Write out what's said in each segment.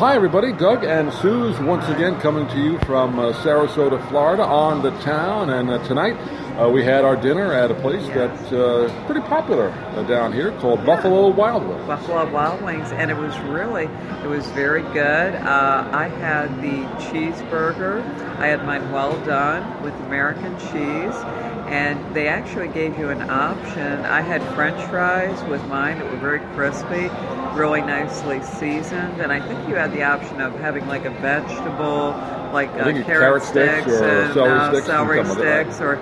Hi, everybody. Doug and Suz once again coming to you from uh, Sarasota, Florida, on the town. And uh, tonight uh, we had our dinner at a place that's uh, pretty popular uh, down here called Buffalo Wild Wings. Buffalo Wild Wings, and it was really, it was very good. Uh, I had the cheeseburger. I had mine well done with American cheese, and they actually gave you an option. I had French fries with mine that were very crispy, really nicely seasoned, and I think you had the option of having like a vegetable, like uh, carrot, carrot sticks or and celery uh, sticks can celery come with it, right? sticks, or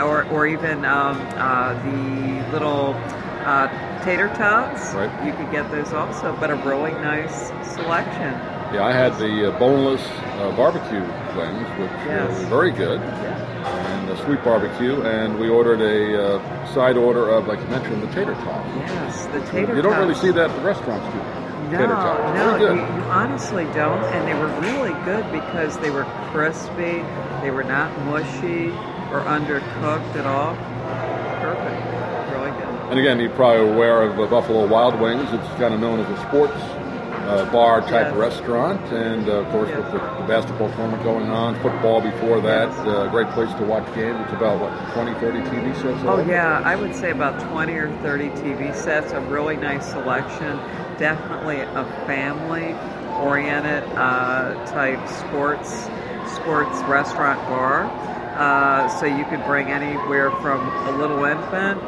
or or even um, uh, the little. Uh, tater tots, Right. you could get those also, but a really nice selection. Yeah, I had the uh, boneless uh, barbecue wings, which Yes. were very good, and a sweet barbecue. And we ordered a uh, side order of, like you mentioned, the tater tot. Yes, the tater tots. You don't really see that at the restaurants. No, tater tot. no, Very you, you honestly don't, and they were really good because they were crispy, they were not mushy or undercooked at all. Perfect, really good. And again, you're probably aware of uh, Buffalo Wild Wings. It's kind of known as a sports uh, bar type Yes. restaurant, and uh, of course Yes. with the, the basketball tournament going on, football before that, uh, great place to watch games. It's about what 20, 30 TV sets. Oh all? yeah, I would say about 20 or 30 TV sets, a really nice selection. Definitely a family-oriented uh, type sports sports restaurant bar. Uh, so you could bring anywhere from a little infant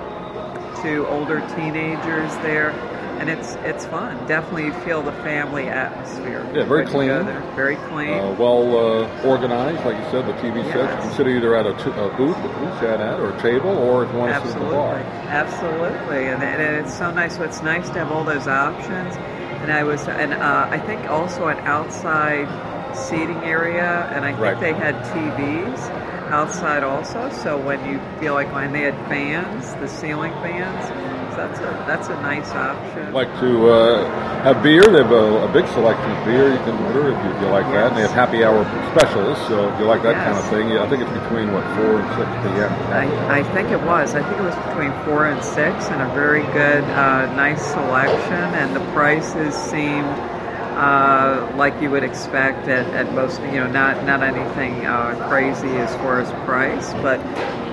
to older teenagers there, and it's it's fun. Definitely feel the family atmosphere. Yeah, very when you go clean. there. Very clean. Uh, well uh, organized, like you said, the TV sets. You Yes. can sit either at a, t- a booth, which we sat at, or a table, or if you want to sit at the bar. absolutely, and, and it's so nice. So it's nice to have all those options. And I was, and uh, I think also an outside seating area, and I think Right. they had TVs outside also. So when you feel like when they had fans, the ceiling fans, that's a that's a nice option. Like to uh, have beer. They have a, a big selection of beer you can order if you, if you like that. And they have happy hour specials, so if you like that kind of thing, yeah, I think it's between what four and six p.m. I, I think it was. I think it was between four and six, and a very good, uh, nice selection. And the prices seemed uh, like you would expect at, at most. You know, not not anything uh, crazy as far as price, but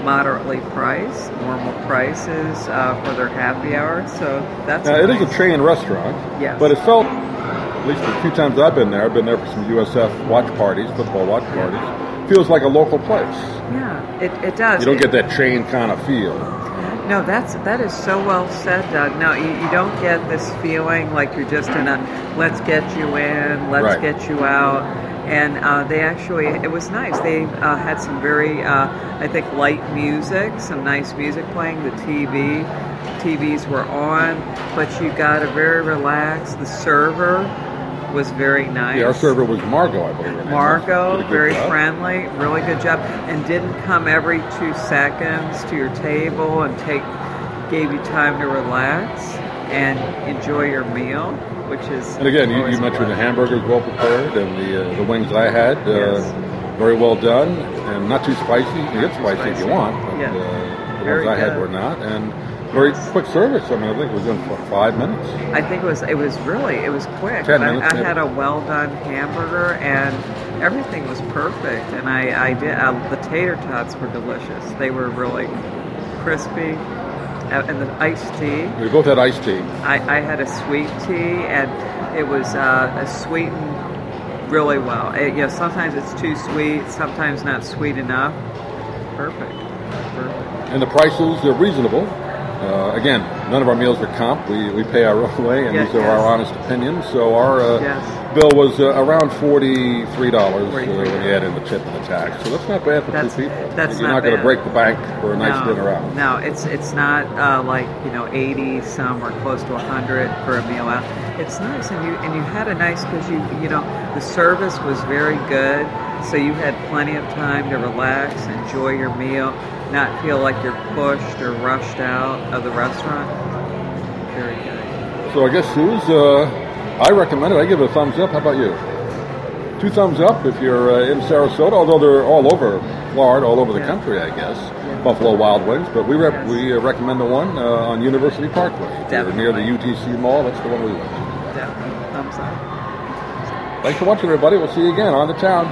moderately priced, normal prices uh, for their happy hour. So that's Now, it is a chain restaurant, Yes. but it felt, at least the few times I've been there, I've been there for some USF watch parties, football watch parties, feels like a local place. Yeah, it, it does. You don't It- get that chain kind of feel. No, that's that is so well said, Doug. No, you, you don't get this feeling like you're just in a let's get you in, let's Right. get you out. And uh, they actually, it was nice. They uh, had some very, uh, I think, light music, some nice music playing. The TV, TVs were on, but you got a very relaxed. The server was very nice. Yeah, our server was Margot, I believe. Margot, good very job. friendly, really good job, and didn't come every two seconds to your table and take gave you time to relax and enjoy your meal, which is And again, you, you mentioned the hamburgers well prepared and the uh, the wings I had, uh, Yes. very well done and not too spicy. You can get spicy, if you want, but Yeah. uh, the Very ones I had were not. And very quick service. I mean, I think it was in for five minutes. I think it was it was really it was quick. Ten I, minutes, I maybe. had a well done hamburger and everything was perfect. And I I did uh, the tater tots were delicious. They were really crispy, uh, and the iced tea. We both had iced tea. I, I had a sweet tea, and it was uh, sweetened really well. It, you know, sometimes it's too sweet, sometimes not sweet enough. Perfect. Perfect. And the prices, they're reasonable. Uh, again, none of our meals are comp. We, we pay our own way, and Yes, these are yes. our honest opinions. So our uh, Yes. bill was uh, around forty-three dollars uh, when $43. you add in the tip and the tax. So that's not bad for That's- two people. that's You're not not, going to break the bank for a nice no, dinner out. No, it's it's not uh, like you know eighty some or close to hundred for a meal out. It's nice, and you and you had a nice because you you know the service was very good, so you had plenty of time to relax, enjoy your meal, not feel like you're pushed or rushed out of the restaurant. Very good. So I guess Suz, uh, I recommend it. I give it a thumbs up. How about you? Two thumbs up if you're uh, in Sarasota, although they're all over Florida, all over the Yeah. country, I guess. Buffalo Wild Wings, but we rep- Yes. we uh, recommend the one uh, on University Parkway. Near the UTC Mall, that's the one we went to. Definitely. Thumbs up. Thanks for watching, everybody. We'll see you again on the town.